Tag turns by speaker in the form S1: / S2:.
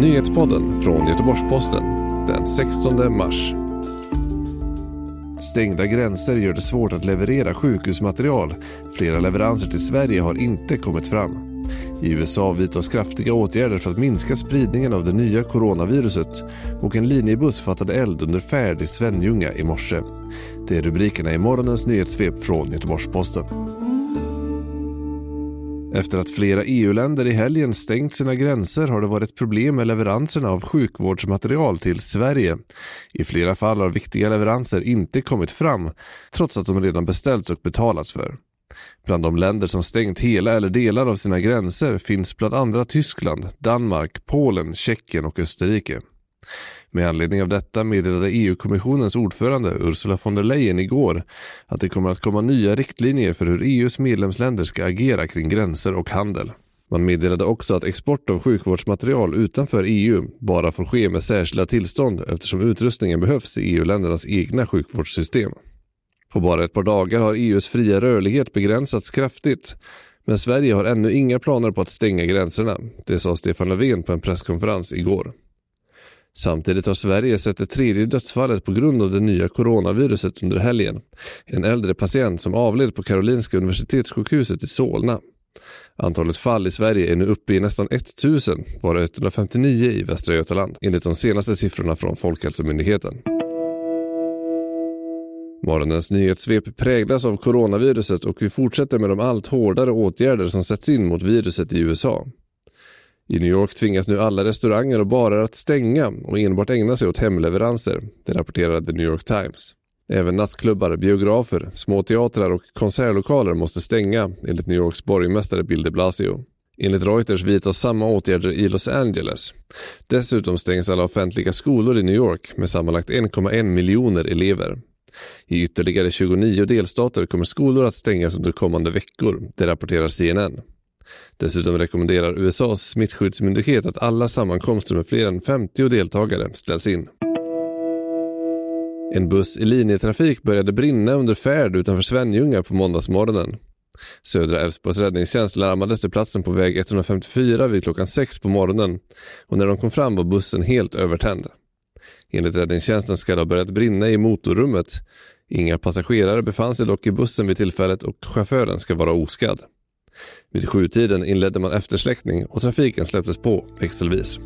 S1: Nyhetspodden från Göteborgs-Posten den 16 mars. Stängda gränser gör det svårt att leverera sjukhusmaterial. Flera leveranser till Sverige har inte kommit fram. I USA vidtas kraftiga åtgärder för att minska spridningen av det nya coronaviruset och en linjebuss fattade eld under färd i Svenljunga i morse. Det är rubrikerna i morgonens nyhetssvep från Göteborgs-Posten. Efter att flera EU-länder i helgen stängt sina gränser har det varit problem med leveranserna av sjukvårdsmaterial till Sverige. I flera fall har viktiga leveranser inte kommit fram trots att de redan beställts och betalats för. Bland de länder som stängt hela eller delar av sina gränser finns bland andra Tyskland, Danmark, Polen, Tjeckien och Österrike. Med anledning av detta meddelade EU-kommissionens ordförande Ursula von der Leyen igår att det kommer att komma nya riktlinjer för hur EUs medlemsländer ska agera kring gränser och handel. Man meddelade också att export av sjukvårdsmaterial utanför EU bara får ske med särskilda tillstånd eftersom utrustningen behövs i EU-ländernas egna sjukvårdssystem. På bara ett par dagar har EUs fria rörlighet begränsats kraftigt. Men Sverige har ännu inga planer på att stänga gränserna. Det sa Stefan Löfven på en presskonferens igår. Samtidigt har Sverige sett det tredje dödsfallet på grund av det nya coronaviruset under helgen. En äldre patient som avled på Karolinska Universitetssjukhuset i Solna. Antalet fall i Sverige är nu uppe i nästan 1000, varav 159 i Västra Götaland, enligt de senaste siffrorna från Folkhälsomyndigheten. Morgonens nyhetssvep präglas av coronaviruset och vi fortsätter med de allt hårdare åtgärder som sätts in mot viruset i USA. I New York tvingas nu alla restauranger och barer att stänga och enbart ägna sig åt hemleveranser, det rapporterade The New York Times. Även nattklubbar, biografer, små teatrar och konsertlokaler måste stänga, enligt New Yorks borgmästare Bill de Blasio. Enligt Reuters vidtas samma åtgärder i Los Angeles. Dessutom stängs alla offentliga skolor i New York med sammanlagt 1,1 miljoner elever. I ytterligare 29 delstater kommer skolor att stängas under kommande veckor, det rapporterar CNN. Dessutom rekommenderar USAs smittskyddsmyndighet att alla sammankomster med fler än 50 deltagare ställs in. En buss i linjetrafik började brinna under färd utanför Svenljunga på måndagsmorgonen. Södra Älvsborgs räddningstjänst larmades till platsen på väg 154 vid klockan 6 på morgonen och när de kom fram var bussen helt övertänd. Enligt räddningstjänsten ska det ha börjat brinna i motorrummet. Inga passagerare befann sig dock i bussen vid tillfället och chauffören ska vara oskadd. Vid sjutiden inledde man eftersläckning och trafiken släpptes på växelvis.